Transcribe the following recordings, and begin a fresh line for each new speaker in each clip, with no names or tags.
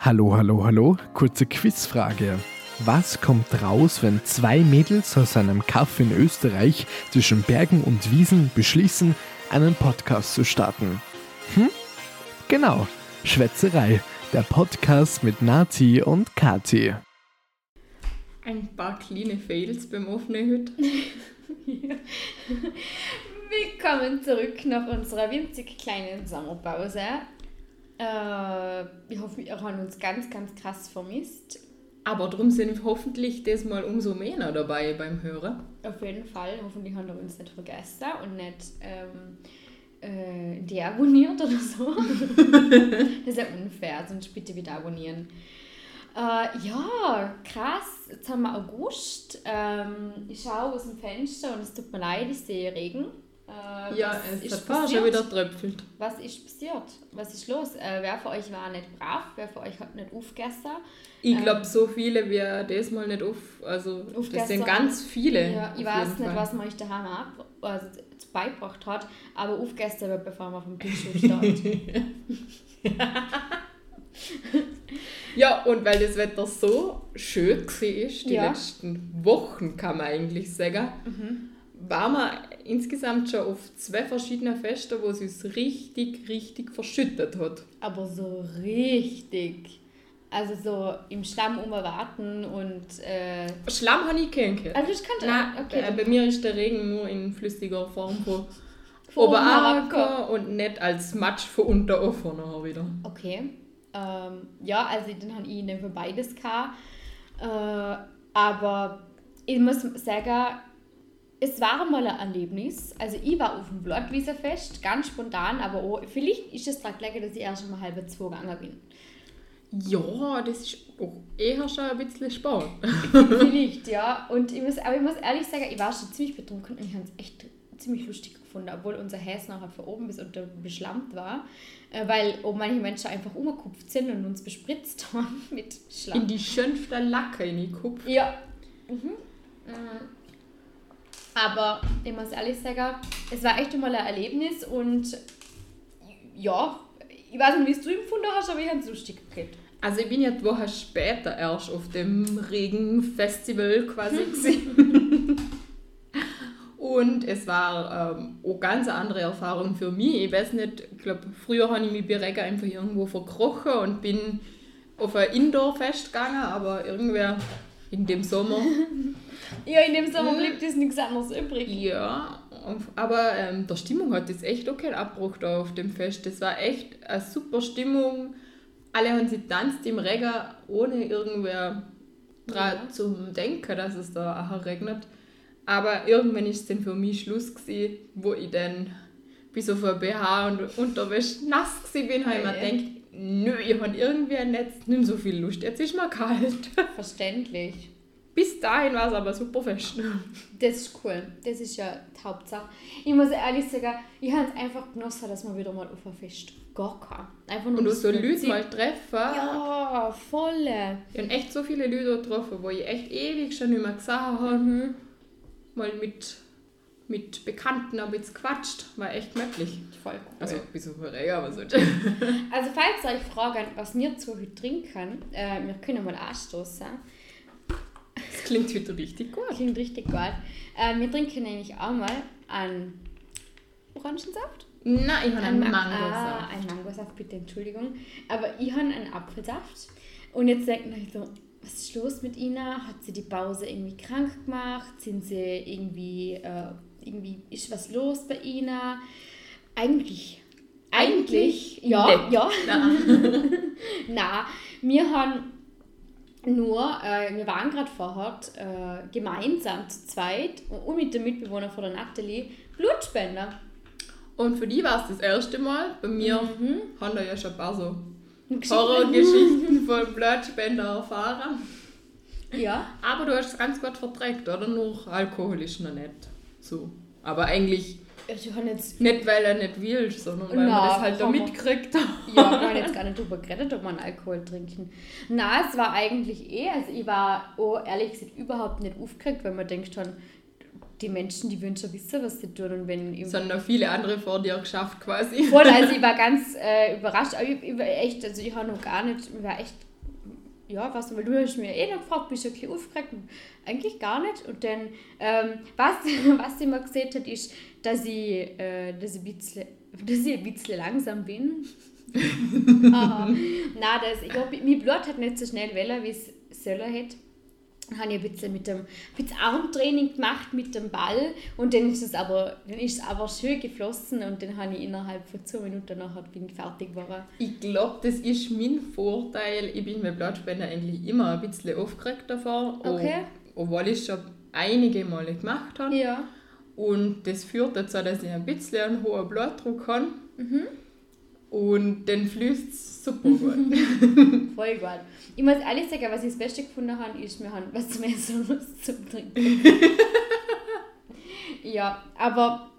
Hallo, hallo, hallo. Kurze Quizfrage. Was kommt raus, wenn zwei Mädels aus einem Kaff in Österreich zwischen Bergen und Wiesen beschließen, einen Podcast zu starten? Hm? Genau, Schwätzerei, der Podcast mit Nati und Kati.
Ein paar kleine Fails beim offenen Hüt.
ja. Willkommen zurück nach unserer winzig kleinen Sommerpause. Äh, ich hoffe, ihr habt uns ganz, ganz krass vermisst.
Aber darum sind hoffentlich diesmal umso mehr dabei beim Hören.
Auf jeden Fall. Hoffentlich haben wir uns nicht vergessen und nicht ähm, äh, deabonniert oder so. das ist ja unfair, sonst bitte wieder abonnieren. Äh, ja, krass. Jetzt haben wir August. Ähm, ich schaue aus dem Fenster und es tut mir leid, ich sehe Regen.
Äh, ja, es hat fast schon wieder tröpfelt.
Was ist passiert? Was ist los? Äh, wer von euch war nicht brav? Wer von euch hat nicht aufgegessen?
Ich glaube, ähm, so viele wie das mal nicht auf. Also, das sind ganz viele.
Ja, ich weiß nicht, Fall. was man euch daheim ab, also, beigebracht hat, aber aufgegessen wird, bevor man vom Tisch steht.
ja, und weil das Wetter so schön war, die ja. letzten Wochen, kann man eigentlich sagen, mhm. Waren wir insgesamt schon auf zwei verschiedene Feste, wo es uns richtig, richtig verschüttet hat.
Aber so richtig. Also so im Schlamm umwarten und... Äh
Schlamm habe ich kennengelernt.
Also ich kannte...
Nein, okay. Äh, bei mir ist der Regen nur in flüssiger Form von Oberacker und nicht als Matsch von unten vorne wieder.
Okay. Ähm, ja, also dann habe ich für beides gehabt. Äh, aber ich muss sagen, es war mal ein Erlebnis. Also ich war auf dem Blattwieserfest, ganz spontan, aber auch, vielleicht ist es daran gelegen, dass ich erst mal halb zwei gegangen bin.
Ja, das ist auch eher schon ein bisschen spät.
vielleicht, ja. Und ich muss, aber ich muss ehrlich sagen, ich war schon ziemlich betrunken und ich habe es echt ziemlich lustig gefunden, obwohl unser Häs nachher von oben bis unter beschlammt war, äh, weil auch manche Menschen einfach umgekupft sind und uns bespritzt haben mit Schlamm.
In die schönste Lacke in die Kupf.
Ja. Mhm. mhm. Aber ich muss ehrlich sagen, es war echt einmal ein Erlebnis und ja, ich weiß nicht, wie es du empfunden hast, aber ich habe es lustig gekriegt.
Also ich bin ja die Woche später erst auf dem Regenfestival quasi Und es war ähm, eine ganz andere Erfahrung für mich. Ich weiß nicht, ich glaube, früher habe ich mich bei Regen einfach irgendwo verkrochen und bin auf ein Indoor-Fest gegangen, aber irgendwer in dem Sommer
Ja, in dem Sommer blieb das nichts anderes übrig.
Ja, aber ähm, der Stimmung hat das echt okay Abbruch da auf dem Fest. Das war echt eine super Stimmung. Alle haben sie tanzt im Regen, ohne irgendwer dran ja. zum Denken, dass es da auch regnet. Aber irgendwann ist es dann für mich Schluss gewesen, wo ich dann bis auf ein BH und Unterwäsche nass gewesen bin, habe ich mir gedacht, nö, ich habe irgendwie nicht, nicht so viel Lust, jetzt ist mir kalt.
Verständlich.
Bis dahin war es aber super fest.
Das ist cool. Das ist ja die Hauptsache. Ich muss ehrlich sagen, ich habe es einfach genossen, dass man wieder mal auf ein Fest gar kann.
Einfach nur Und du so Leute mal treffen.
Ja, voll.
Ich habe echt so viele Leute getroffen, wo ich echt ewig schon nicht mehr gesehen habe. Mhm. Mal mit, mit Bekannten ein bisschen quatscht. War echt möglich.
Voll cool.
Also, auf Regen, aber so.
also, falls ihr euch fragt, was wir zu heute trinken, äh, wir können mal anstoßen.
Klingt heute richtig gut.
Klingt richtig gut. Äh, wir trinken nämlich auch mal einen Orangensaft.
Nein, ich habe einen, einen
Mangosaft. Ah, einen Mangosaft, bitte, Entschuldigung. Aber ich habe einen Apfelsaft. Und jetzt denken ich so, was ist los mit Ihnen? Hat sie die Pause irgendwie krank gemacht? Sind sie irgendwie, äh, irgendwie ist was los bei Ihnen? Eigentlich, eigentlich, eigentlich ja, ja. Na. Na, wir haben nur, äh, wir waren gerade vorher äh, gemeinsam zu zweit und mit dem Mitbewohner von der Nathalie Blutspender.
Und für die war es das erste Mal. Bei mir mhm. haben wir ja schon ein paar so Horrorgeschichten von Blutspender erfahren.
Ja.
Aber du hast es ganz gut verträgt, oder? Nur Alkohol ist noch nicht so. Aber eigentlich
ich jetzt
nicht, weil er nicht will, sondern weil Na, man das halt da mitkriegt.
Ja, wir haben jetzt gar nicht drüber geredet, ob man Alkohol trinken. Na, es war eigentlich eh, also ich war oh, ehrlich gesagt überhaupt nicht aufgeregt, weil man denkt schon, die Menschen, die würden schon wissen, was sie tun. Und wenn
es haben noch viele andere vor dir geschafft quasi.
Voll, also ich war ganz äh, überrascht, aber ich, ich, war echt, also ich habe noch gar nicht, ich war echt ja, was, weil du hast mir eh noch gefragt, bist du ein bisschen aufgeregt? Eigentlich gar nicht. Und dann, ähm, was, was sie mir gesehen hat, ist, dass ich, äh, dass ich, ein, bisschen, dass ich ein bisschen langsam bin. Nein, das, ich glaube, mein Blut hat nicht so schnell Welle, wie es sollen hätte. Dann habe ich ein bisschen mit dem ein bisschen Armtraining gemacht mit dem Ball und dann ist es aber, dann ist es aber schön geflossen und dann habe ich innerhalb von zwei Minuten nachher bin ich fertig geworden.
Ich glaube, das ist mein Vorteil. Ich bin mit Blattspender eigentlich immer ein bisschen aufgeregt davor.
Okay.
Obwohl ich schon einige Male gemacht habe.
Ja.
Und das führt dazu, dass ich ein bisschen einen hohen Blutdruck habe.
Mhm.
Und dann fließt es super gut.
Voll gut. Ich muss ehrlich sagen, was ich das Beste gefunden habe, ist, wir haben was zum Essen und was zum Trinken. ja, aber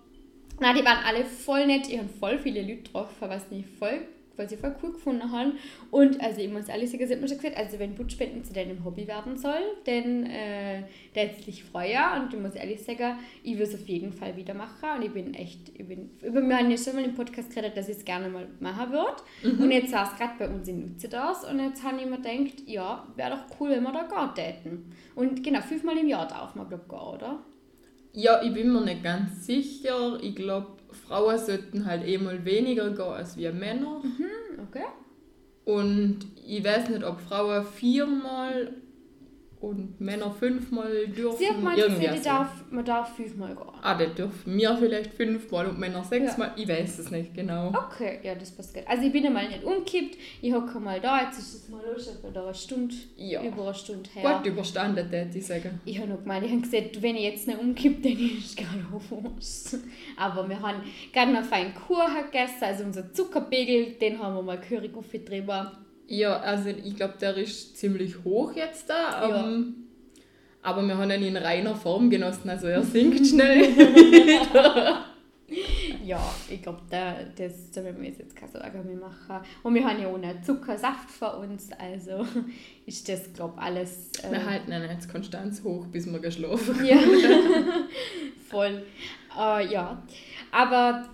nein, die waren alle voll nett. Ich habe voll viele Leute getroffen, was ich voll, was ich voll cool gefunden habe. Und also ich muss ehrlich sagen, sie hat mir schon gesagt, also wenn Blutspenden zu deinem Hobby werden soll, dann äh, das dich freuen. Und ich muss ehrlich sagen, ich will es auf jeden Fall wieder machen. Und ich bin echt, ich bin, über wir haben ja schon mal im Podcast geredet, dass ich es gerne mal machen würde. Und jetzt saß gerade bei uns in Nutzedas und jetzt habe ich mir gedacht, ja, wäre doch cool, wenn wir da gehen täten. Und genau, fünfmal im Jahr darf man, glaube ich, gehen, oder?
Ja, ich bin mir nicht ganz sicher. Ich glaube, Frauen sollten halt eh mal weniger gehen als wir Männer.
Hm, okay.
Und ich weiß nicht, ob Frauen viermal und Männer fünfmal dürfen.
Sie hat mal gesagt, darf, man darf fünfmal gehen.
Ah, dann dürfen wir vielleicht fünfmal und Männer sechsmal. Ich weiß es nicht genau.
Okay, ja, das passt gut. Also ich bin einmal nicht umgekippt, ich hocke mal da, jetzt ist es mal los, etwa eine Stunde,
Ja.
über eine Stunde her.
Gut überstanden, würde ich sagen.
Ich habe noch gemeint, ich habe gesagt, wenn ich jetzt nicht umkippe, dann ist es gerade Wurst. Aber wir haben gerade noch feinen Kuchen gegessen, also unser Zuckerpegel, den haben wir mal gehörig aufgetrieben.
Ja, also ich glaube, der ist ziemlich hoch jetzt da.
Ja.
Ähm, aber wir haben ihn in reiner Form genossen, also er sinkt schnell.
Ja, ich glaube, da, das da werden wir jetzt keine Sorgen mehr machen. Und wir haben ja auch noch Zuckersaft für uns, also ist das, glaube ich, alles... äh,
Wir halten ihn jetzt konstant hoch, bis wir geschlafen
Ja, voll. Äh, ja, aber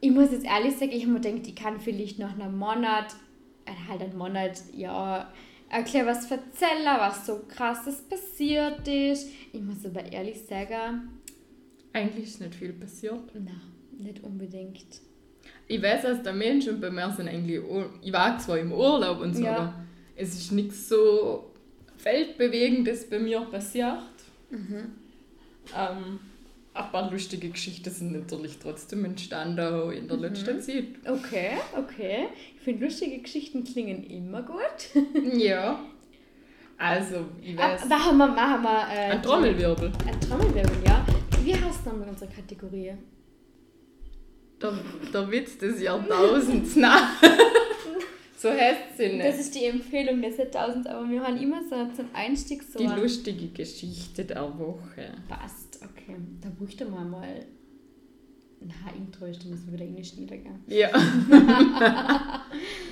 ich muss jetzt ehrlich sagen, ich habe mir gedacht, ich kann vielleicht nach einem Monat, halt einen Monat, ja, erklären, was erzählen, was so krasses passiert ist. Ich muss aber ehrlich sagen,
Eigentlich ist nicht viel passiert.
na, nicht unbedingt.
Ich weiß, dass der Mensch und bei mir sind eigentlich. Ich war zwar im Urlaub und so,
Ja.
aber es ist nichts so Weltbewegendes bei mir passiert. Ähm, ein paar lustige Geschichten sind natürlich trotzdem entstanden auch in der letzten Zeit.
Okay, okay. Ich finde, lustige Geschichten klingen immer gut.
Ja. Also, ich
Ah,
weiß.
machen wir, machen wir äh,
Ein Trommelwirbel.
Ein Trommelwirbel, ja. Wie heißt nochmal unsere Kategorie?
Der, der Witz des Jahrtausends. Nein. so heißt sie
Das
nicht.
ist die Empfehlung des Jahrtausends, aber wir haben immer so zum Einstieg so
Die lustige Geschichte der Woche.
Passt, okay. Da bräuchte man mal na, Intro ist, da müssen wir wieder reinschneiden, gell?
Ja.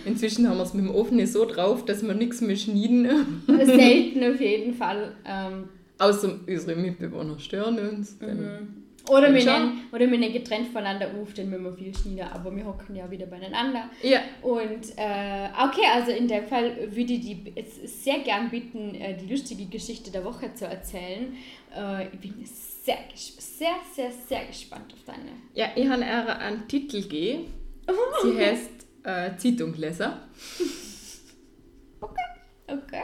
Inzwischen haben wir es mit dem Offenen so drauf, dass wir nichts mehr schneiden.
Selten auf jeden Fall. Ähm,
Außer unsere Mitbewohner stören uns. Dann
mhm. Oder, wir nehmen, oder wir nehmen getrennt voneinander auf, dann müssen wir viel schneiden, aber wir hocken ja wieder beieinander.
Ja,
Und äh, okay, also in dem Fall würde ich die jetzt sehr gern bitten, äh, die lustige Geschichte der Woche zu erzählen. Äh, ich bin sehr, sehr, sehr, sehr gespannt auf deine.
ja ich habe ihr einen Titel gegeben. Sie heißt äh, Zeitungleser.
Okay.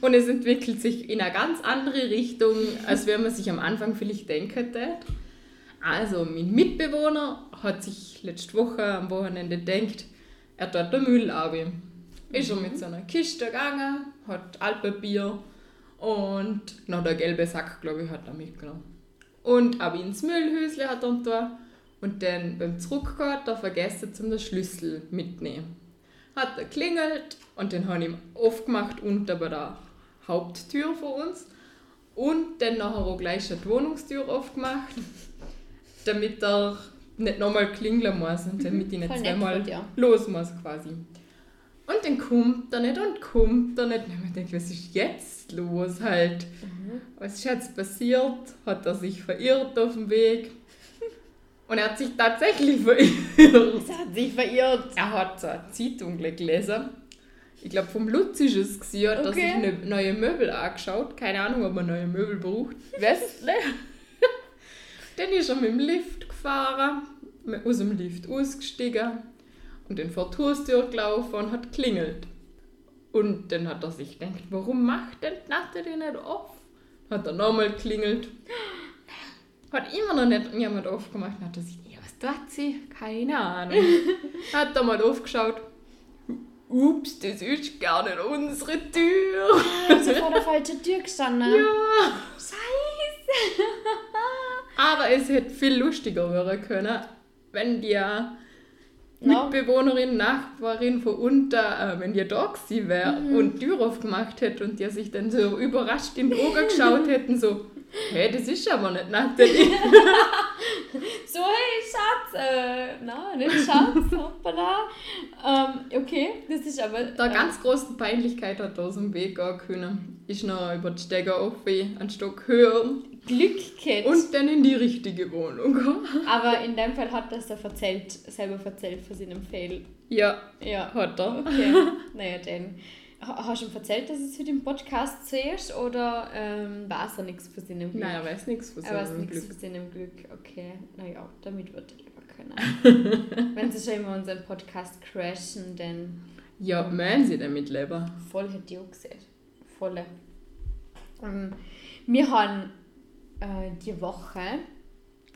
Und es entwickelt sich in eine ganz andere Richtung, als wenn man sich am Anfang vielleicht denken hätte. Also, mein Mitbewohner hat sich letzte Woche am Wochenende gedacht, er tut den Müll ab. Ist er mit so einer Kiste gegangen, hat Altpapier und noch der gelbe Sack, glaube ich, hat er mitgenommen. Und ab ins Müllhäusle hat er da und dann beim Zurückgehen hat er vergessen, zum den Schlüssel mitnehmen. Hat er klingelt und den habe ich ihm aufgemacht unter bei der Haupttür von uns und dann nachher auch gleich die Wohnungstür aufgemacht, damit er nicht nochmal klingeln muss und damit ich nicht
nett
zweimal
von dir.
los muss quasi. Und dann kommt er nicht und kommt er nicht. Und ich denke, was ist jetzt los halt? Was ist jetzt passiert? Hat er sich verirrt auf dem Weg? Und er hat sich tatsächlich verirrt.
Es hat sich verirrt.
Er hat so eine Zeitung gelesen. ich glaube vom Lutz ist es gewesen, hat er
Okay.
sich eine neue Möbel angeschaut. Keine Ahnung, ob man neue Möbel braucht. Westle. Dann ist er mit dem Lift gefahren, mit- aus dem Lift ausgestiegen und dann vor die Haustür gelaufen und hat klingelt. Und dann hat er sich gedacht, warum macht denn die Nathalie nicht auf? Hat er nochmal geklingelt. Hat immer noch nicht jemand aufgemacht. Dann hat er sich ja, was tut sie? Keine Ahnung. hat er mal aufgeschaut. Ups, das ist gar nicht unsere Tür.
Also vor der falschen Tür gestanden.
Ja.
Scheiße.
Aber es hätte viel lustiger werden können, wenn die
No.
Mitbewohnerin, Nachbarin von unten, äh, wenn die da gewesen wäre und die Tür aufgemacht hätte und die sich dann so überrascht in die Augen geschaut hätten, so, hey, das ist aber nicht Nathalie.
So, hey Schatz, äh, nein, nicht Schatz, hoppala. Ähm, okay, das ist aber...
Der
äh,
ganz großen Peinlichkeit hat er aus dem Weg gehen können. Ist noch über die Stege auf, einen Stock höher
Glück gehabt.
und dann in die richtige Wohnung.
Aber in dem Fall hat er es erzählt, selber erzählt von seinem Fail.
Ja,
Ja,
hat er.
okay. naja, dann. Ha- Hast du ihm erzählt, dass es für den Podcast zuerst oder ähm, weiß er nichts von seinem Glück?
Nein, er weiß nichts von
er weiß
seinem
nichts
Glück.
von seinem Glück. Okay, naja, damit wird er leben können. Wenn sie schon immer unseren Podcast crashen, dann
Ja, meinen Sie damit leben?
voll hätte ich auch gesehen. Volle. Ähm, wir haben äh, die Woche,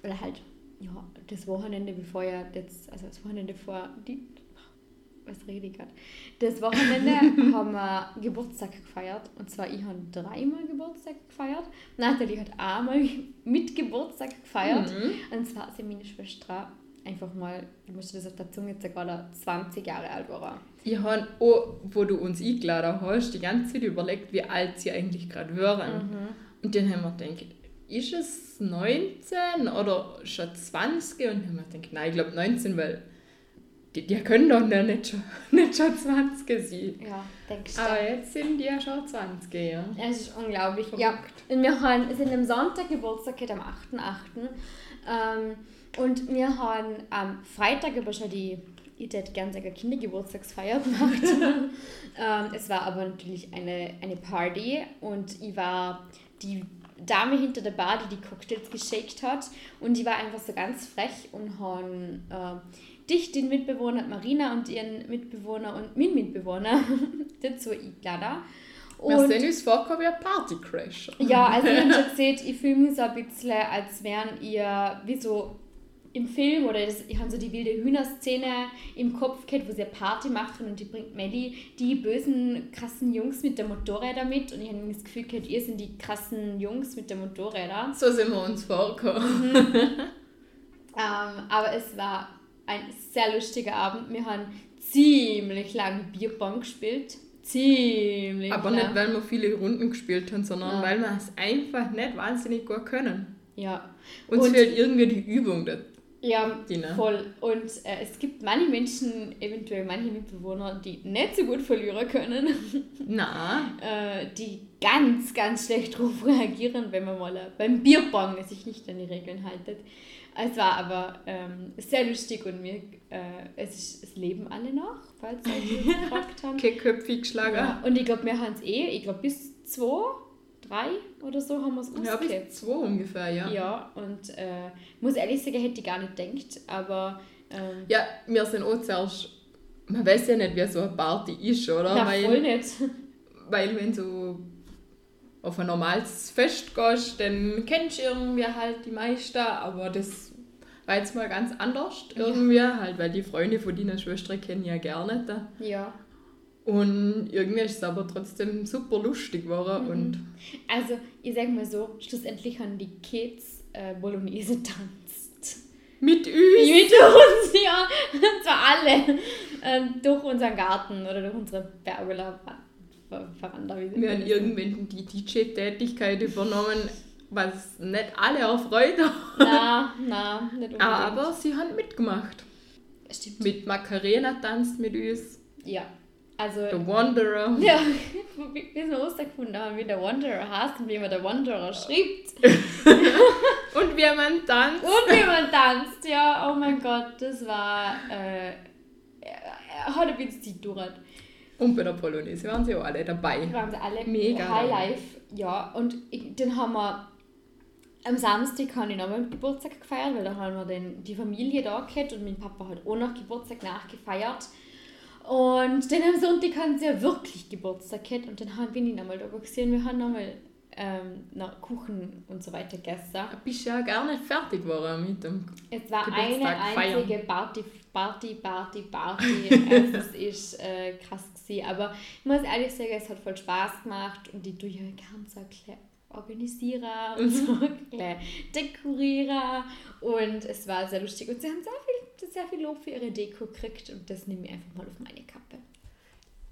oder halt, ja, das Wochenende, bevor ja jetzt, also das Wochenende vor, die, was rede ich gerade? Das Wochenende haben wir Geburtstag gefeiert. Und zwar, ich habe dreimal Geburtstag gefeiert. Nathalie hat einmal mit Geburtstag gefeiert.
Mhm.
Und zwar ist meine Schwester einfach mal, ich musste das auf der Zunge weil er 20 Jahre alt war.
Ich habe auch, wo du uns eingeladen hast, die ganze Zeit überlegt, wie alt sie eigentlich gerade wären. Und dann haben wir gedacht, ist es 19 oder schon 20? Und dann haben wir gedacht, nein, ich glaube 19, weil die, die können doch nicht schon, nicht schon 20 sein.
Ja, denkst du?
Aber jetzt sind die ja schon 20, ja.
Es ist unglaublich.
Verrückt.
Ja. Und wir haben, sind am Sonntag Geburtstag, am 8.8. Ähm, und wir haben am Freitag aber schon die, ich hätte gerne sagen, Kindergeburtstagsfeier gemacht. ähm, es war aber natürlich eine, eine Party und ich war die Dame hinter der Bar, die die Cocktails geschickt hat. Und die war einfach so ganz frech und haben äh, dich, den Mitbewohner, Marina und ihren Mitbewohner und meinen Mitbewohner dazu eingeladen.
Wir sehen uns vorkommen wie ein Partycrasher.
Ja, also ich habe schon gesehen, ich fühle mich so ein bisschen, als wären ihr wie so im Film oder das, ich habe so die wilde Hühnerszene im Kopf gehabt, wo sie eine Party machen und die bringt Melly die bösen, krassen Jungs mit der Motorräder mit und ich habe das Gefühl gehabt, ihr sind die krassen Jungs mit der Motorräder.
So sind wir uns vorgekommen.
Ähm, aber es war ein sehr lustiger Abend. Wir haben ziemlich lange Bierpong gespielt. Ziemlich
Aber
lang.
nicht, weil wir viele Runden gespielt haben, sondern
Ja.
weil wir es einfach nicht wahnsinnig gut können.
Ja.
Uns
Und-
fehlt irgendwie die Übung.
Ja,
Dina.
voll. Und äh, es gibt manche Menschen, eventuell manche Mitbewohner, die nicht so gut verlieren können,
Na,
äh, die ganz, ganz schlecht darauf reagieren, wenn man mal äh, beim Bierpong sich nicht an die Regeln haltet. Es war aber ähm, sehr lustig und wir, äh, es, ist, es leben alle noch, falls Sie gefragt haben.
kein Köpfig geschlagen.
Ja, und ich glaube, wir haben es eh, ich glaube bis zwei, drei oder so haben wir es
Ja,
ausgehabt.
bis zwei ungefähr, ja.
Ja, und äh, muss ehrlich sagen, hätte ich gar nicht gedacht, aber ähm,
Ja, wir sind auch zuerst. Man weiß ja nicht, wer so eine Party ist, oder?
na,
weil,
voll nicht.
weil wenn du auf ein normales Fest gehst, dann kennst du irgendwie halt die meisten, aber das war jetzt mal ganz anders irgendwie, halt, weil die Freunde von deiner Schwester kennen ja gerne da.
Ja.
Und irgendwie ist es aber trotzdem super lustig geworden
Mhm.
und
Also, ich sag mal so, schlussendlich haben die Kids äh, Bolognese tanzt.
mit uns.
Mit uns, ja. Und zwar alle. Ähm, durch unseren Garten oder durch unsere Pergola Ver- Veranda. Wie
Wir haben irgendwann die DJ-Tätigkeit übernommen, was nicht alle erfreut hat.
Na, na, nicht unbedingt.
Aber sie haben mitgemacht.
Stimmt.
Mit Macarena tanzt mit uns,
Ja. Also,
The Wanderer.
ja, wie wie wir herausgefunden haben, wie der Wanderer heißt und wie man der Wanderer schreibt.
Und wir haben tanzt.
Und wie man tanzt, ja, oh mein Gott, das war. Äh, hat ein bisschen Zeit gedauert.
Und bei der Polonaise waren sie auch alle dabei.
waren sie alle
Mega
High
dabei.
Life. Ja, und ich, dann haben wir am Samstag habe ich nochmal Geburtstag gefeiert, weil da haben wir den, die Familie da gehabt und mein Papa hat auch noch Geburtstag nachgefeiert. Und dann am Sonntag haben sie ja wirklich Geburtstag gehabt und dann haben wir ihn nochmal da gesehen. Wir haben nochmal ähm, Kuchen und so weiter gegessen.
Bist ja gar nicht fertig geworden mit dem.
Es war eine
Geburtstag feiern.
einzige Party, Party, Party, Party. also es ist äh, krass gewesen. Aber ich muss ehrlich sagen, es hat voll Spaß gemacht und die tue ja ganz so ein bisschen organisieren und so dekorieren. Und es war sehr lustig. Und sie haben sehr viel, sehr viel Lob für ihre Deko gekriegt und das nehme ich einfach mal auf meine Kappe.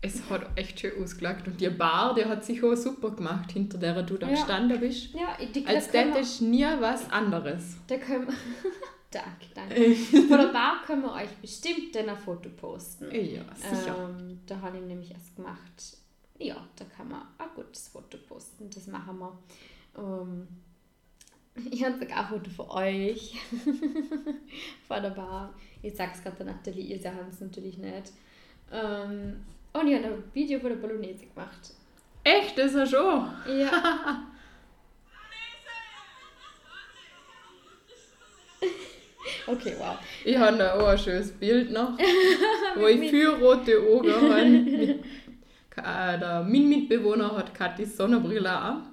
Es hat echt schön ausgelagt. Und die Bar, die hat sich auch super gemacht, hinter der du da
Ja.
gestanden bist.
Ja, ich denke,
Als ist nie was anderes.
Da können wir. danke, danke. Von der Bar können wir euch bestimmt dann ein Foto posten.
Ja, sicher.
Ähm, da habe ich nämlich erst gemacht. Ja, da kann man ein gutes Foto posten. Das machen wir. Ähm, ich habe sogar ein Foto für euch. Vor der Bar. Ich sag's gerade der Nathalie, ihr seht es natürlich nicht. Ähm, und ich habe ein Video von der Bolognese gemacht.
Echt, das ist ja schon.
Ja. okay, wow.
Ich habe da auch ein schönes Bild noch, wo ich viel rote Augen habe. Ka- Der mein Mitbewohner hat Katis Sonnenbrille an.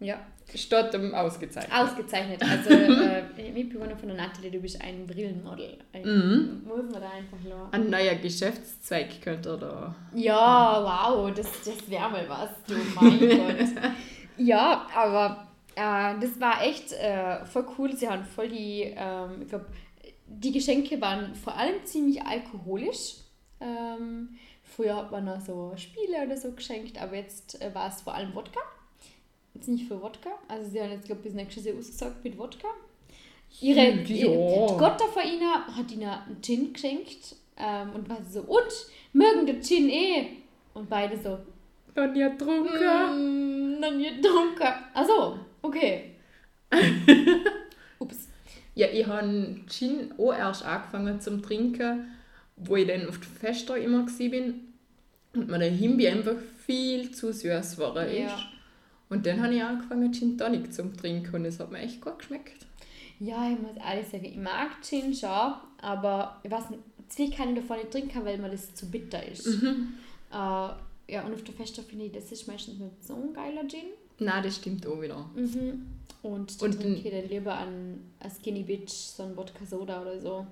Ja,
Statt dem ausgezeichnet.
ausgezeichnet. Also, äh, Mitbewohner von der Nathalie, du bist ein Brillenmodel.
Mhm.
Muss man da einfach lassen.
Ein neuer Geschäftszweig könnte er da.
Ja, wow, das, das wäre mal was, du mein Gott. Ja, aber äh, das war echt äh, voll cool. Sie haben voll die, ähm, ich glaube, die Geschenke waren vor allem ziemlich alkoholisch. Ähm, früher hat man noch so Spiele oder so geschenkt, aber jetzt äh, war es vor allem Wodka. Jetzt nicht für Wodka. Also sie haben jetzt, glaube ich, bis nächstes Jahr ausgesagt mit Wodka. Ihre,
Ja.
die Gotter von ihnen hat ihnen einen Gin geschenkt ähm, und war so, und, mögen den Gin eh? Und beide so,
Noch nie getrunken.
mm, noch nie getrunken. Achso, okay. Ups.
Ja, ich habe Gin auch erst angefangen zum Trinken, wo ich dann auf Fester immer war und mir der Himbi einfach viel zu süß geworden ist. Und dann habe ich angefangen Gin Tonic zum Trinken und es hat mir echt gut geschmeckt.
Ja, ich muss ehrlich sagen, ich mag Gin schon, aber ich weiß nicht, zwei kann ich davon nicht trinken, weil mir das zu bitter ist.
Mhm.
Äh, ja, und auf der Fester finde ich, das ist meistens nicht so ein geiler Gin.
Nein, das stimmt auch wieder.
Mhm. Und,
Und
trinke ich dann lieber an Skinny Bitch, so ein Wodka Soda oder so.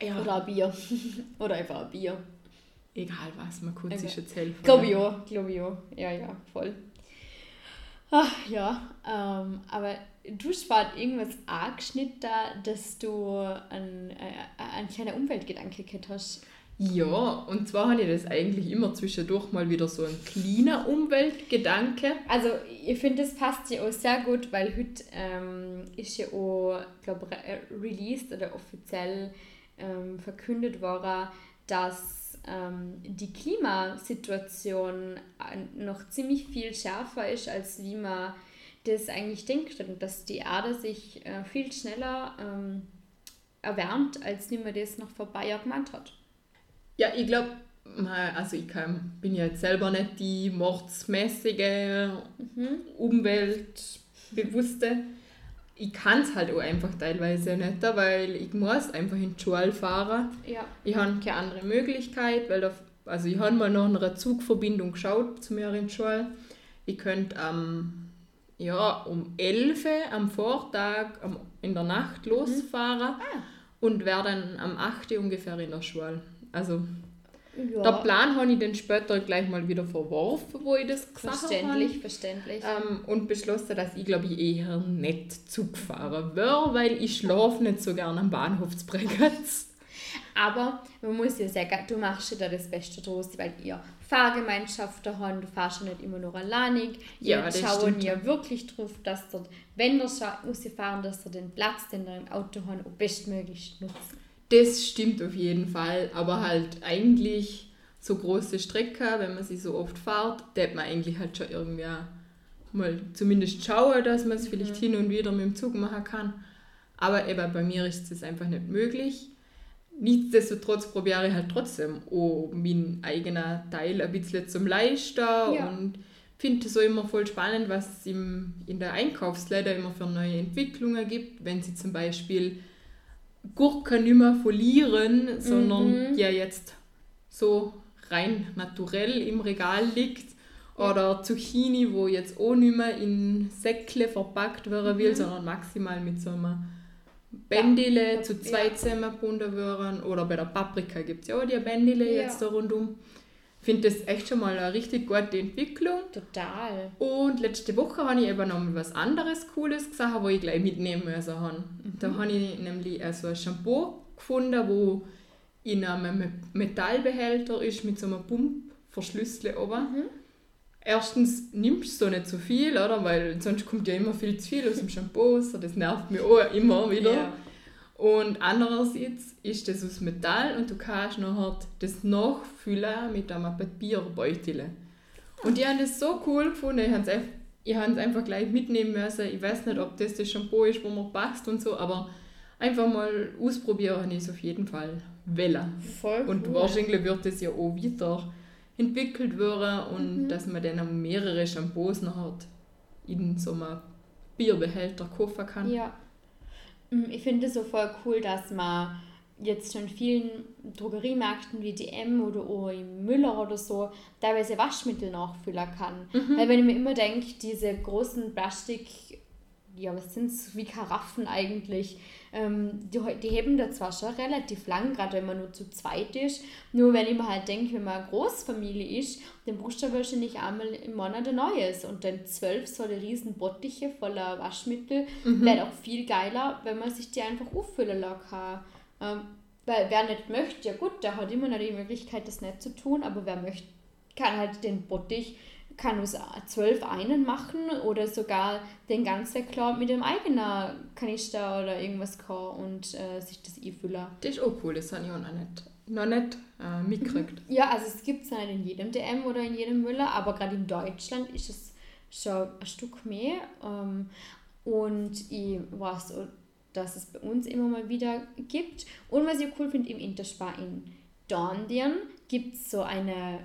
Ja,
Oder ein Bier. oder einfach ein Bier.
egal was, man kann
Okay.
sich jetzt helfen.
Glaube ich auch, glaube ich auch. Ja, ja, voll. Ach, ja, ähm, aber du hast vorhin irgendwas angeschnitten, dass du einen, äh, einen kleinen Umweltgedanke gehabt hast.
Ja, und zwar habe ich das eigentlich immer zwischendurch mal wieder so ein kleiner Umweltgedanke.
Also, ich finde, das passt ja auch sehr gut, weil heute ähm, ist ja auch, glaube re released oder offiziell ähm, verkündet worden, dass ähm, die Klimasituation äh, noch ziemlich viel schärfer ist, als wie man das eigentlich denkt und dass die Erde sich äh, viel schneller ähm, erwärmt, als wie man das noch vor ein paar Jahren gemeint hat.
Ja, ich glaube, also ich kann, bin ja jetzt selber nicht die mordsmäßige Umweltbewusste. Ich kann es halt auch einfach teilweise nicht, weil ich muss einfach in die Schule fahren.
Ja.
Ich habe keine andere Möglichkeit, weil da, also ich habe mal nach einer Zugverbindung geschaut zu mir in die Schule. Ich könnte am ja, um 11 Uhr am Vortag am, in der Nacht losfahren und wäre dann am 8 Uhr ungefähr in der Schule. Also
ja.
der Plan habe ich dann später gleich mal wieder verworfen, wo ich das gesagt habe.
Verständlich, verständlich.
Ähm, und beschlossen, dass ich glaube ich eher nicht Zug fahren würde, weil ich schlafe nicht so gerne am Bahnhof zu Bregenz.
Aber man muss ja sagen, du machst ja da das Beste draus, weil ihr Fahrgemeinschaften habt, du fährst ja nicht immer nur alleinig.
Ja, das
schauen
stimmt.
ja wirklich drauf, dass dort, wenn ihr rausfahren, dass ihr den Platz, den ihr im Auto habt, auch bestmöglich nutzt.
Das stimmt auf jeden Fall, aber halt eigentlich so große Strecke, wenn man sie so oft fährt, da man eigentlich halt schon irgendwie mal zumindest schauen, dass man es vielleicht hin und wieder mit dem Zug machen kann. Aber eben bei mir ist es einfach nicht möglich. nichtsdestotrotz probiere ich halt trotzdem auch meinen eigenen Teil ein bisschen zum Leisten
Ja.
und finde es so immer voll spannend, was es im, in der Einkaufsläden immer für neue Entwicklungen gibt, wenn sie zum Beispiel Gurken nicht mehr verlieren, sondern
Mhm.
ja jetzt so rein naturell im Regal liegt. Oder Zucchini, wo jetzt auch nicht mehr in Säckle verpackt werden will,
Mhm.
sondern maximal mit so einem Bändele
Ja.
zu zwei
Ja.
zusammengebunden werden. Oder bei der Paprika gibt es ja auch die Bändele
Ja.
jetzt da rundum. Ich finde das echt schon mal eine richtig gute Entwicklung.
Total.
Und letzte Woche habe ich eben noch mal was anderes Cooles gesehen, wo ich gleich mitnehmen müssen habe. Da habe ich nämlich also ein Shampoo gefunden, wo in einem Me- Metallbehälter ist mit so einem Pumpverschlüssel oben.
Mhm.
Erstens nimmst du so nicht so viel, oder? Weil sonst kommt ja immer viel zu viel aus dem Shampoo, so das nervt mich auch immer wieder.
Ja.
Und andererseits ist das aus Metall und du kannst nachher das nachfüllen mit einem Papierbeutel. Und ich habe das so cool gefunden, ich habe es einfach, ich habe es einfach gleich mitnehmen müssen. Ich weiß nicht, ob das das Shampoo ist, wo mir passt und so, aber einfach mal ausprobieren ist auf jeden Fall Welle.
Voll
Und
cool.
wahrscheinlich wird das ja auch wieder entwickelt werden und
Mhm.
dass man dann mehrere Shampoos nachher in so einem Bierbehälter kaufen kann.
Ja. Mm, Ich finde es so voll cool, dass man jetzt schon in vielen Drogeriemärkten wie DM oder im Müller oder so teilweise Waschmittel nachfüllen kann. Weil wenn ich mir immer denke, diese großen Plastik, ja was sind es, wie Karaffen eigentlich, ähm, die, die heben da zwar schon relativ lang, gerade wenn man nur zu zweit ist, nur wenn ich mir halt denke, wenn man eine Großfamilie ist, dann brauchst du wahrscheinlich einmal im Monat ein neues. Und dann zwölf so eine riesen Bottiche voller Waschmittel wäre auch viel geiler, wenn man sich die einfach auffüllen kann. Ähm, weil wer nicht möchte, ja gut, der hat immer noch die Möglichkeit, das nicht zu tun, aber wer möchte, kann halt den Bottich, kann aus zwölf einen machen oder sogar den ganzen klar mit dem eigenen Kanister oder irgendwas kann und äh, sich das einfüllen.
Das ist auch cool, das habe ich auch noch nicht, noch nicht äh, mitgekriegt.
Ja, also es gibt es nicht in jedem DM oder in jedem Müller, aber gerade in Deutschland ist es schon ein Stück mehr. Ähm, und ich weiß auch, dass es bei uns immer mal wieder gibt. Und was ich cool finde, im Interspar in Dornbirn gibt es so eine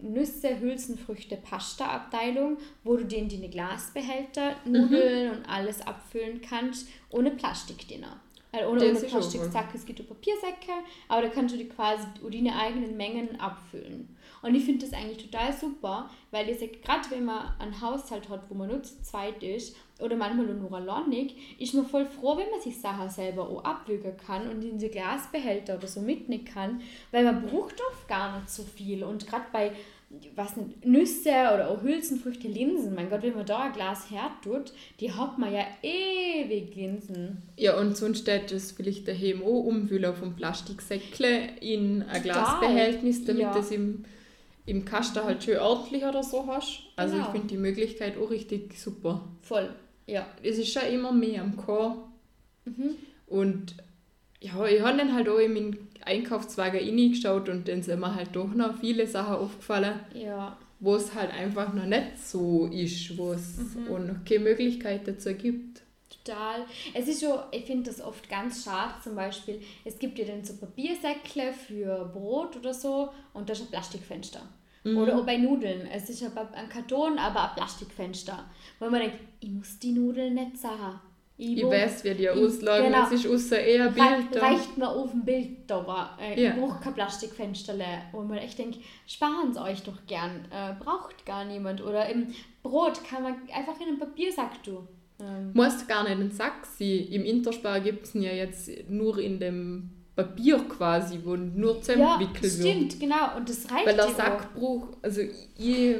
Nüsse, Hülsenfrüchte, Pasta-Abteilung, wo du dir in deine Glasbehälter Nudeln und alles abfüllen kannst, ohne Plastik drin. Äh, ohne, ohne Plastiksäcke, es gibt auch Papiersäcke, aber da kannst du die quasi deine eigenen Mengen abfüllen. Und ich finde das eigentlich total super, weil ich sage, gerade wenn man einen Haushalt hat, wo man nur zu zweit ist, oder manchmal nur alleinig, ist man voll froh, wenn man sich Sachen selber auch abwürgen kann und in diese Glasbehälter oder so mitnehmen kann, weil man braucht oft gar nicht so viel. Und gerade bei was nicht, Nüsse oder auch Hülsenfrüchte, Linsen, mein Gott, wenn man da ein Glas her tut, die hat man ja ewig Linsen.
Ja, und sonst steht es vielleicht daheim auch umfüllen auf ein Plastiksäckle in ein. Glasbehältnis, damit
Ja.
du es im, im Kasten halt schön ordentlich oder so hast. Also
Genau.
ich finde die Möglichkeit auch richtig super.
Voll, ja.
Es ist schon immer mehr am Kommen.
Mhm.
Und ja, ich habe dann halt auch in meinen Einkaufswagen reingeschaut und dann sind mir halt doch noch viele Sachen aufgefallen,
Ja,
wo es halt einfach noch nicht so ist, wo es
Mhm.
noch keine Möglichkeit dazu gibt.
total. Es ist schon, ich finde das oft ganz schade, zum Beispiel, es gibt ja dann so Papiersäckle für Brot oder so und da ist ein Plastikfenster.
Mhm.
Oder auch bei Nudeln. Es ist aber ein Karton, aber ein Plastikfenster. Wo man denkt, ich muss die Nudeln nicht sagen.
Ich
wo-
weiß, wie die
Ich-
auslagen,
genau.
es ist außer eher Bild da.
reicht mir auf dem Bild da. Äh,
Ja.
Ich brauche kein Plastikfensterle. Wo man echt denkt, sparen es euch doch gern. Äh, braucht gar niemand. Oder im Brot kann man einfach in einen Papiersack tun. Ähm,
Musst gar nicht einen Sack sein. Im Interspar gibt es ihn ja jetzt nur in dem Papier quasi, wo nur
ja,
zusammengewickelt wird.
stimmt, genau. Und das reicht
Weil der Sack braucht, also ich,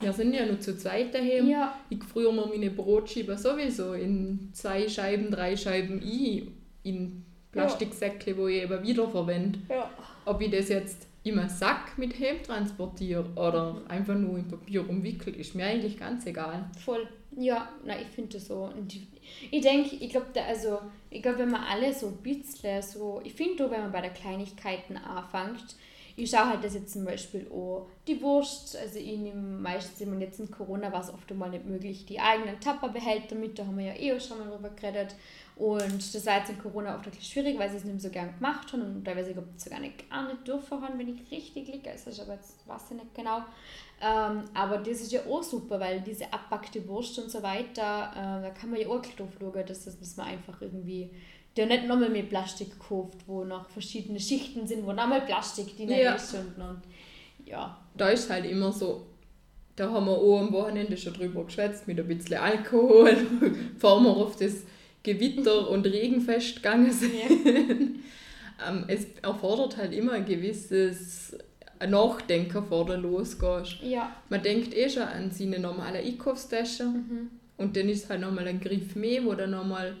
wir sind ja nur zu zweit daheim.
Ja,
Ich früher mir meine Brotscheiben sowieso in zwei Scheiben, drei Scheiben ein, in Plastiksäckle, wo ich eben wiederverwende.
ja.
Ob ich das jetzt in einem Sack mit heim transportiere oder einfach nur in Papier umwickelt, ist mir eigentlich ganz egal.
Voll. Ja, na, ich finde das so. Und ich- ich denke, ich glaube, also, ich glaube, wenn man alle so ein bisschen so, ich finde auch, wenn man bei den Kleinigkeiten anfängt, ich schaue halt, dass jetzt zum Beispiel auch die Wurst, also ich nehme meistens immer jetzt in Corona war es oft einmal nicht möglich, die eigenen Tupperbehälter mit, da haben wir ja eh auch schon mal drüber geredet. Und das war jetzt in Corona oft wirklich schwierig, weil sie es nicht mehr so gern gemacht haben und teilweise glaube ich sogar nicht, gar nicht dürfen haben, wenn ich richtig liege. Also ich aber jetzt weiß ich nicht genau. Ähm, aber das ist ja auch super, weil diese abbackte Wurst und so weiter, äh, da kann man ja auch drauf schauen, dass, das, dass man einfach irgendwie der nicht nochmal mit Plastik kauft, wo noch verschiedene Schichten sind, wo nochmal Plastik drin
Ja.
ist und, und ja.
Da ist halt immer so, da haben wir auch am Wochenende schon drüber geschwätzt, mit ein bisschen Alkohol, bevor wir auf das Gewitter- und Regenfest gegangen sind. ähm, es erfordert halt immer ein gewisses Nachdenken, bevor du losgehst.
Ja.
Man denkt eh schon an seine normale Einkaufstasche
Mhm.
und dann ist halt nochmal ein Griff mehr, wo du nochmal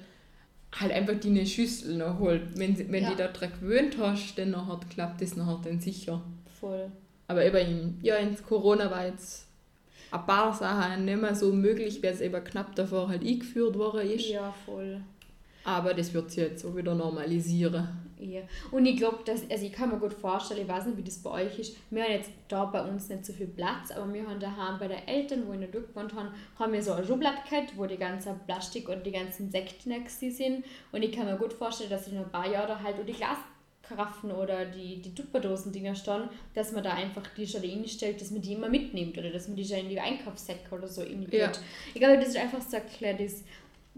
halt einfach deine Schüssel noch holt. Wenn, wenn
Ja.
du dich daran gewöhnt hast, dann nachher klappt das nachher dann sicher.
Voll.
Aber eben ja, ins Corona war jetzt ein paar Sachen nicht mehr so möglich, weil es eben knapp davor halt eingeführt worden ist.
Ja, voll.
Aber das wird sich jetzt auch wieder normalisieren.
Ja. Und ich glaube, dass, also ich kann mir gut vorstellen, ich weiß nicht, wie das bei euch ist. Wir haben jetzt da bei uns nicht so viel Platz, aber wir haben daheim bei den Eltern, wo ich in der gewohnt haben, haben wir so eine Schublade gehabt, wo die ganzen Plastik und die ganzen gewesen sind. Und ich kann mir gut vorstellen, dass in ein paar Jahren da halt auch die Glaskaraffen oder die, die Tupperdosen-Dinger stehen, dass man da einfach die schon reinstellt, dass man die immer mitnimmt oder dass man die schon in die Einkaufssäcke oder so irgendwie
Ja.
Ich glaube, das ist einfach so erklärt, das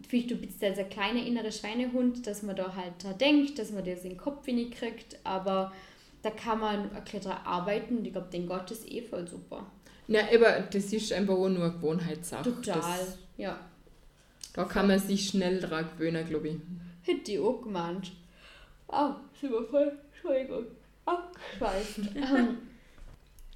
Vielleicht du bist dieser kleine innere Schweinehund, dass man da halt dran denkt, dass man das in den Kopf kriegt, aber da kann man erklärt arbeiten und ich glaube, den Gott ist eh voll super.
Ja, eben, das ist einfach auch nur eine Gewohnheitssache.
Total,
Das,
ja.
da kann man sich schnell dran gewöhnen, glaube ich.
Hätte ich auch gemeint. Oh, sind wir voll, Entschuldigung, abgeschweift. ähm,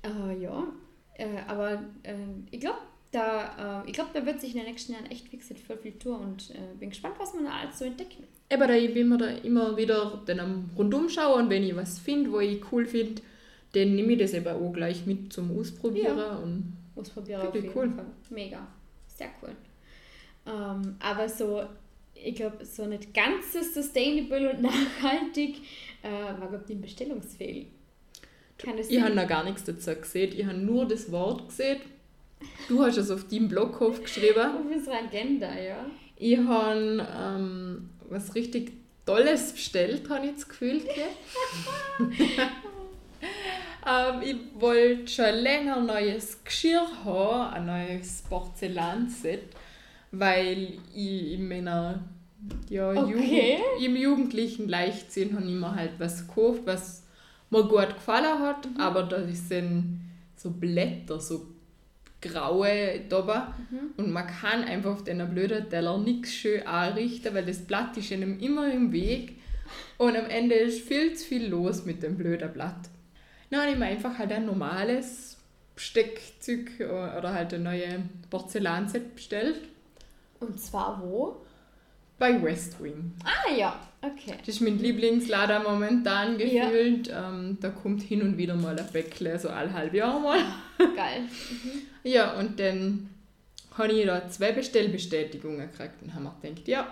äh, ja, äh, aber äh, ich glaube, da, äh, ich glaub, da wird sich in den nächsten Jahren echt, gesagt, voll viel tun und äh, bin gespannt, was man da alles so entdecken.
Eben, da ich bin mir da immer wieder dann am rundum schauen und wenn ich was finde, wo ich cool finde, dann nehme ich das eben auch gleich mit zum Ausprobieren. Und
Ausprobieren auf jeden
cool.
Fall. Mega. Sehr cool. Ähm, aber so, ich glaube, so nicht ganz so sustainable und nachhaltig äh, war, glaube ich, den Bestellungsfehl. Kann das
ich habe noch gar nichts dazu gesehen. Ich habe nur das Wort gesehen. Du hast es auf deinem Blog aufgeschrieben.
Auf unserer Agenda, ja.
Ich habe ähm, was richtig Tolles bestellt, habe ich das Gefühl. ähm, ich wollte schon länger ein neues Geschirr haben, ein neues Porzellanset, weil ich in meiner ja,
Okay.
Jugend, im jugendlichen Leichtsinn habe ich mir halt was gekauft, was mir gut gefallen hat, aber da sind so Blätter, so graue da und man kann einfach auf den blöden Teller nichts schön anrichten, weil das Blatt ist einem immer im Weg und am Ende ist viel zu viel los mit dem blöden Blatt. Dann habe ich mir einfach halt ein normales Besteckzeug oder halt ein neues Porzellanset bestellt
Und zwar wo?
bei West Wing.
Ah ja, okay.
Das ist mein Lieblingslader momentan
Ja.
gefühlt. Ähm, da kommt hin und wieder mal ein Bäckle, so alle halb Jahr mal.
Geil.
Ja, und dann habe ich da zwei Bestellbestätigungen gekriegt und habe mir gedacht, ja,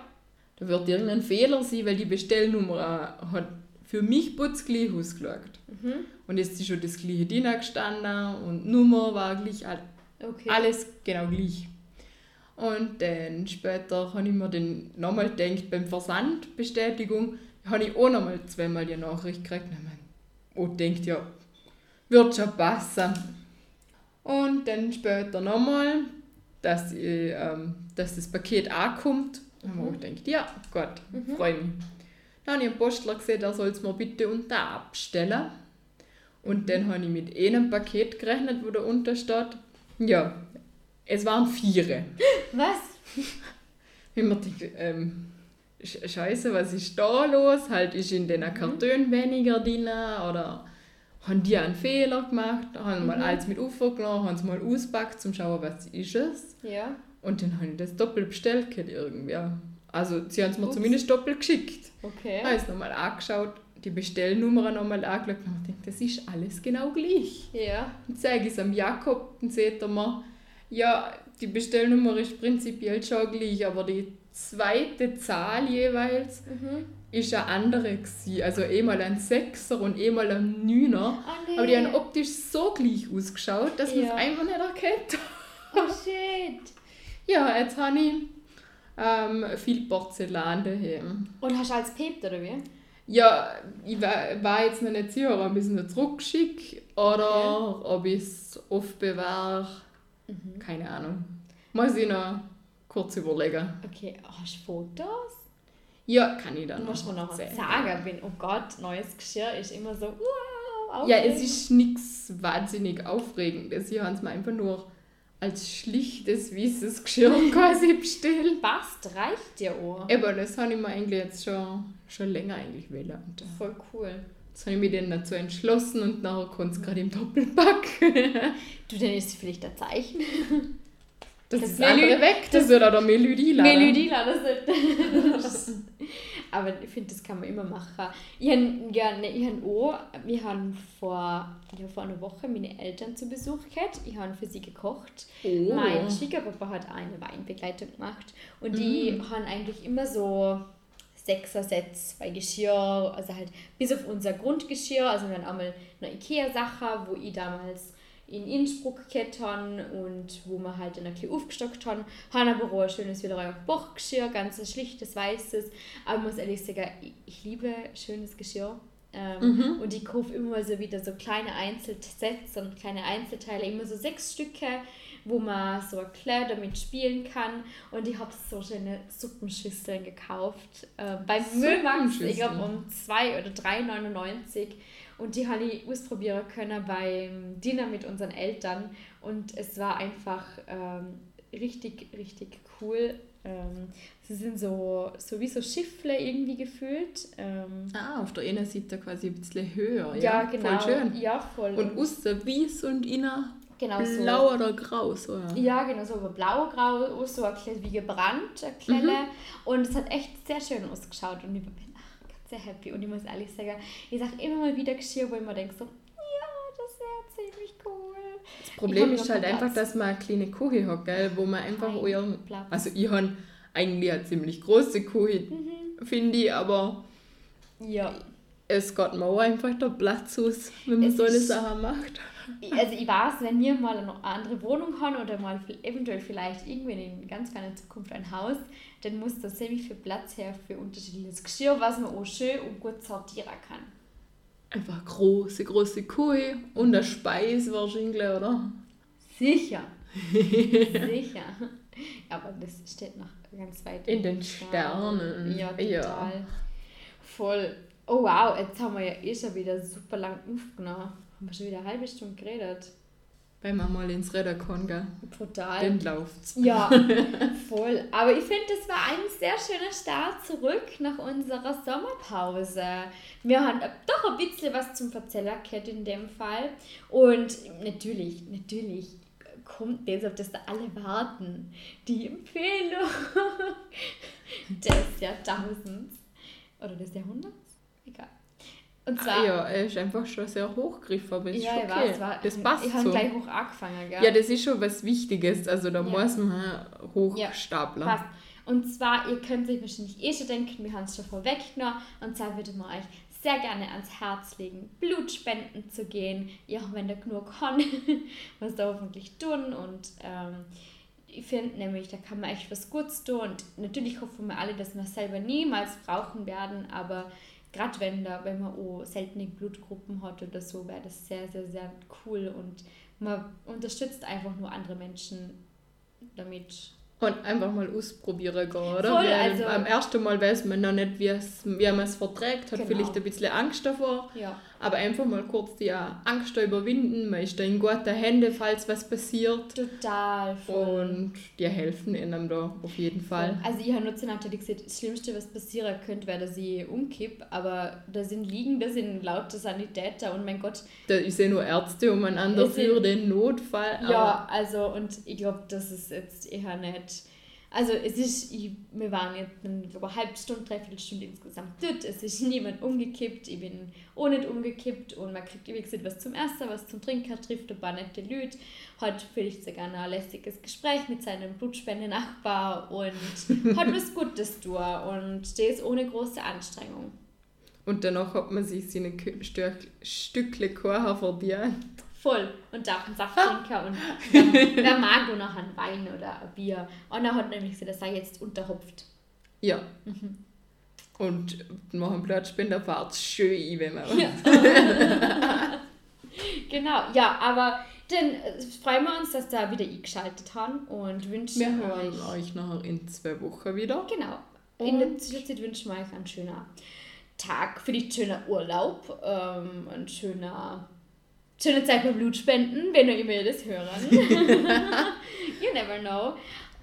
da wird irgendein Fehler sein, weil die Bestellnummer hat für mich putzgleich ausgeschaut.
Mhm.
Und jetzt ist schon das gleiche drin gestanden und die Nummer war gleich,
Okay.
alles genau gleich. Und dann später habe ich mir dann nochmal gedacht, beim Versandbestätigung habe ich auch nochmal zweimal die Nachricht gekriegt. Und ich und denkt ja, wird schon passen. Und dann später nochmal, dass, ich, ähm, dass das Paket ankommt. Und mhm. ich gedacht, ja, Gott, freue mich. Dann habe ich einen Postler gesehen, der soll es mir bitte unter abstellen. Und dann habe ich mit einem Paket gerechnet, wo da unter steht. Ja, es waren vier.
Was?
Wenn man denkt, ähm, Sch- Scheiße, was ist da los? Halt ist in den Kartonen weniger drin oder haben die einen Fehler gemacht? Haben mal alles mit aufgenommen, haben es mal auspackt, zum schauen, was ist es.
Ja.
Und dann habe ich das doppelt bestellt irgendwie. Also sie haben es mir
Ups.
zumindest doppelt geschickt.
Okay.
Ich habe es nochmal angeschaut, die Bestellnummer nochmal angeschaut und habe gedacht, das ist alles genau gleich.
Ja.
Dann zeige ich es am Jakob, dann sieht er mir, ja, die Bestellnummer ist prinzipiell schon gleich, aber die zweite Zahl jeweils
Mhm.
ist eine andere gewesen. Also einmal ein Sechser und einmal ein Neuner.
Oh nee.
Aber die haben optisch so gleich ausgeschaut, dass man
Ja.
es einfach nicht erkennt.
Oh shit.
Ja, jetzt habe ich ähm, viel Porzellan daheim.
Und hast du alles gepebt, oder wie?
Ja, ich war, jetzt noch nicht sicher, ob ich es noch zurückschicke oder ob ich es aufbewahre.
Mhm.
Keine Ahnung. Muss ich noch kurz überlegen.
Okay, hast du Fotos?
Ja, kann ich dann
Muss man noch sagen, wenn, oh Gott, neues Geschirr ist immer so, wow,
Ja, es
aufregend.
ist nichts wahnsinnig Aufregendes. Ich habe es mir einfach nur als schlichtes, weißes Geschirr quasi bestellt.
Passt, reicht dir auch.
Aber das habe ich mir eigentlich jetzt schon, schon länger eigentlich wählen. Äh,
Voll cool.
Jetzt habe ich mich dann dazu entschlossen und nachher kommt es gerade im Doppelpack.
Du, dann ist es vielleicht ein Zeichen.
Das,
Das
ist das andere
Melü-
weg, das wird der Melodila.
Melodila, das ist. Aber ich finde, das kann man immer machen. Ich habe ja, ne, ich hab auch, wir haben vor, ja, vor einer Woche meine Eltern zu Besuch gehabt. Ich habe für sie gekocht.
Oh.
Mein Schwiegerpapa hat eine Weinbegleitung gemacht. Und die
Mhm.
haben eigentlich immer so Sechser-Sets bei Geschirr, also halt bis auf unser Grundgeschirr. Also wir haben einmal eine Ikea-Sache, wo ich damals in Innsbruck habe und wo wir halt dann ein bisschen aufgestockt haben. Haben aber auch ein schönes Wiederei auf Bochgeschirr, ganz schlichtes, weißes. Aber ich muss ehrlich sagen, ich, liebe schönes Geschirr. Ähm, Und ich kaufe immer so wieder so kleine Einzelsets und kleine Einzelteile, immer so sechs Stücke, wo man so ein Kleider damit spielen kann. Und ich habe so schöne Suppenschüsseln gekauft. Äh, beim Müllmarkt, ich glaube um 2 oder 3,99. Und die habe ich ausprobieren können beim Dinner mit unseren Eltern. Und es war einfach ähm, richtig, richtig cool. Ähm, sie sind so, so wie so Schiffle irgendwie gefühlt. Ähm,
Ah, auf der einen Seite quasi ein bisschen höher.
ja,
Ja,
genau.
Voll schön.
Ja, voll.
Und außen weiß und innen
genau so.
blau oder grau. So. ja.
Ja, genau, so aber blau-grau, so ein bisschen wie gebrannt.
Mhm.
Und es hat echt sehr schön ausgeschaut und ich bin ach, ganz sehr happy. Und ich muss ehrlich sagen, ich sage immer mal wieder Geschirr, wo ich mir denke so, ja, das wäre ziemlich cool.
Das Problem ist halt einfach, dass man eine kleine Küche hat, gell, wo man einfach
Kein
euren.
Platz.
Also, ich habe eigentlich eine ziemlich große Küche,
Mhm.
finde ich, aber
Ja,
es geht mir auch einfach der Platz aus, wenn man
Es
so eine Sache macht.
Also ich weiß, wenn wir mal eine andere Wohnung haben oder mal eventuell vielleicht irgendwann in ganz ferner Zukunft ein Haus, dann muss da ziemlich viel Platz her für unterschiedliches Geschirr, was man auch schön und gut sortieren kann.
Einfach große, große Küche und eine Speise wahrscheinlich, oder?
Sicher. Sicher. Aber das steht noch ganz weit
In den Sternen.
Ja,
Ja.
total. Voll. Oh wow, jetzt haben wir ja eh schon wieder super lang aufgenommen. Haben wir schon wieder eine halbe Stunde geredet.
Wenn man mal ins Räder kann, gell?
Total.
Dann läuft's.
Ja, voll. Aber ich finde, das war ein sehr schöner Start zurück nach unserer Sommerpause. Wir haben doch ein bisschen was zum Erzählen gehabt in dem Fall. Und natürlich, natürlich kommt das, auf das da alle warten. Die Empfehlung des Jahrtausends. Oder des Jahrhunderts? Und zwar...
Ah, ja, er ist einfach schon sehr hochgegriffen, aber ist
ja, ich
okay.
weiß, war,
das passt
ich habe
so.
gleich hoch angefangen, gell?
Ja, das ist schon was Wichtiges. Also da
Ja.
muss man hochstapeln.
Passt. Und zwar, ihr könnt euch wahrscheinlich eh schon denken, wir haben es schon vorweggenommen. Und zwar würde man euch sehr gerne ans Herz legen, Blutspenden zu gehen. Ja, wenn der genug kann, was da hoffentlich tun. Und ähm, ich finde nämlich, da kann man echt was Gutes tun. Und natürlich hoffen wir alle, dass wir es selber niemals brauchen werden. Aber gerade wenn, da, wenn man auch seltene Blutgruppen hat oder so, wäre das sehr, sehr, sehr cool. Und man unterstützt einfach nur andere Menschen damit.
Und einfach mal ausprobieren gehen, oder?
Voll,
Weil
also-
am ersten Mal weiß man noch nicht, wie, es, wie man es verträgt, hat
Genau.
vielleicht ein bisschen Angst davor.
Ja.
Aber einfach mal kurz die Angst da überwinden. Man ist da in guten Händen, falls was passiert.
Total voll.
Und die helfen einem da auf jeden Fall.
Also ich habe nur zu natürlich gesagt, das Schlimmste, was passieren könnte, wäre, dass ich umkipp, aber da sind liegen, da sind lauter Sanitäter und mein Gott,
Da ist ja nur Ärzte umeinander
Es sind-
für den Notfall.
ja, also und ich glaube, das ist jetzt eher nicht, also es ist, ich, wir waren jetzt eine, glaube, eine halbe Stunde, dreiviertel Stunde insgesamt dort, es ist niemand umgekippt, ich bin auch nicht umgekippt und man kriegt, gesagt, was zum Essen, was zum Trinken, trifft ein paar nette Leute, hat vielleicht sogar ein lästiges Gespräch mit seinem Blutspendenachbar und hat was Gutes tun und das ohne große Anstrengung.
Und danach hat man sich seine Stückle Kuchen verdient.
Voll und darf einen Saft trinken und wer, mag auch noch einen Wein oder ein Bier. Anna hat nämlich gesagt, er sei jetzt unterhopft.
Ja. Und machen Blattspender fahrt schön ein, wenn man.
Ja. genau, ja, aber dann äh, freuen wir uns, dass da wieder eingeschaltet haben und wünschen
Wir hören
euch.
euch nachher in zwei Wochen wieder.
Genau. In der
Und-
Zwischenzeit wünschen wir euch einen schönen Tag, vielleicht einen schönen Urlaub, ähm, einen schönen, schöne Zeit beim Blutspenden, wenn ihr immer das hören. you never know.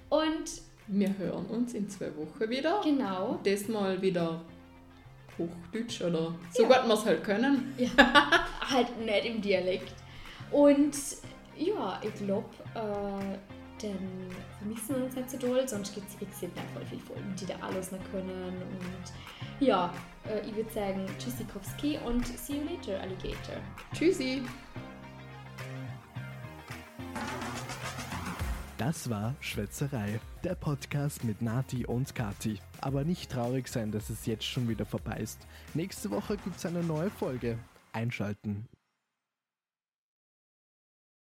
Und
Wir hören uns in zwei Wochen wieder.
genau,
Das mal wieder Hochdeutsch oder so gut wir es halt können.
halt nicht im Dialekt. Und ja, ich glaube, äh, dann vermissen wir uns nicht so doll, sonst gibt es, wie gesagt, noch voll viele Folgen, die da alles noch können. Und ja, äh, ich würde sagen, Tschüssikowski und see you later, Alligator.
Tschüssi.
Das war Schwätzerei, der Podcast mit Nati und Kati. Aber nicht traurig sein, dass es jetzt schon wieder vorbei ist. Nächste Woche gibt es eine neue Folge. Einschalten.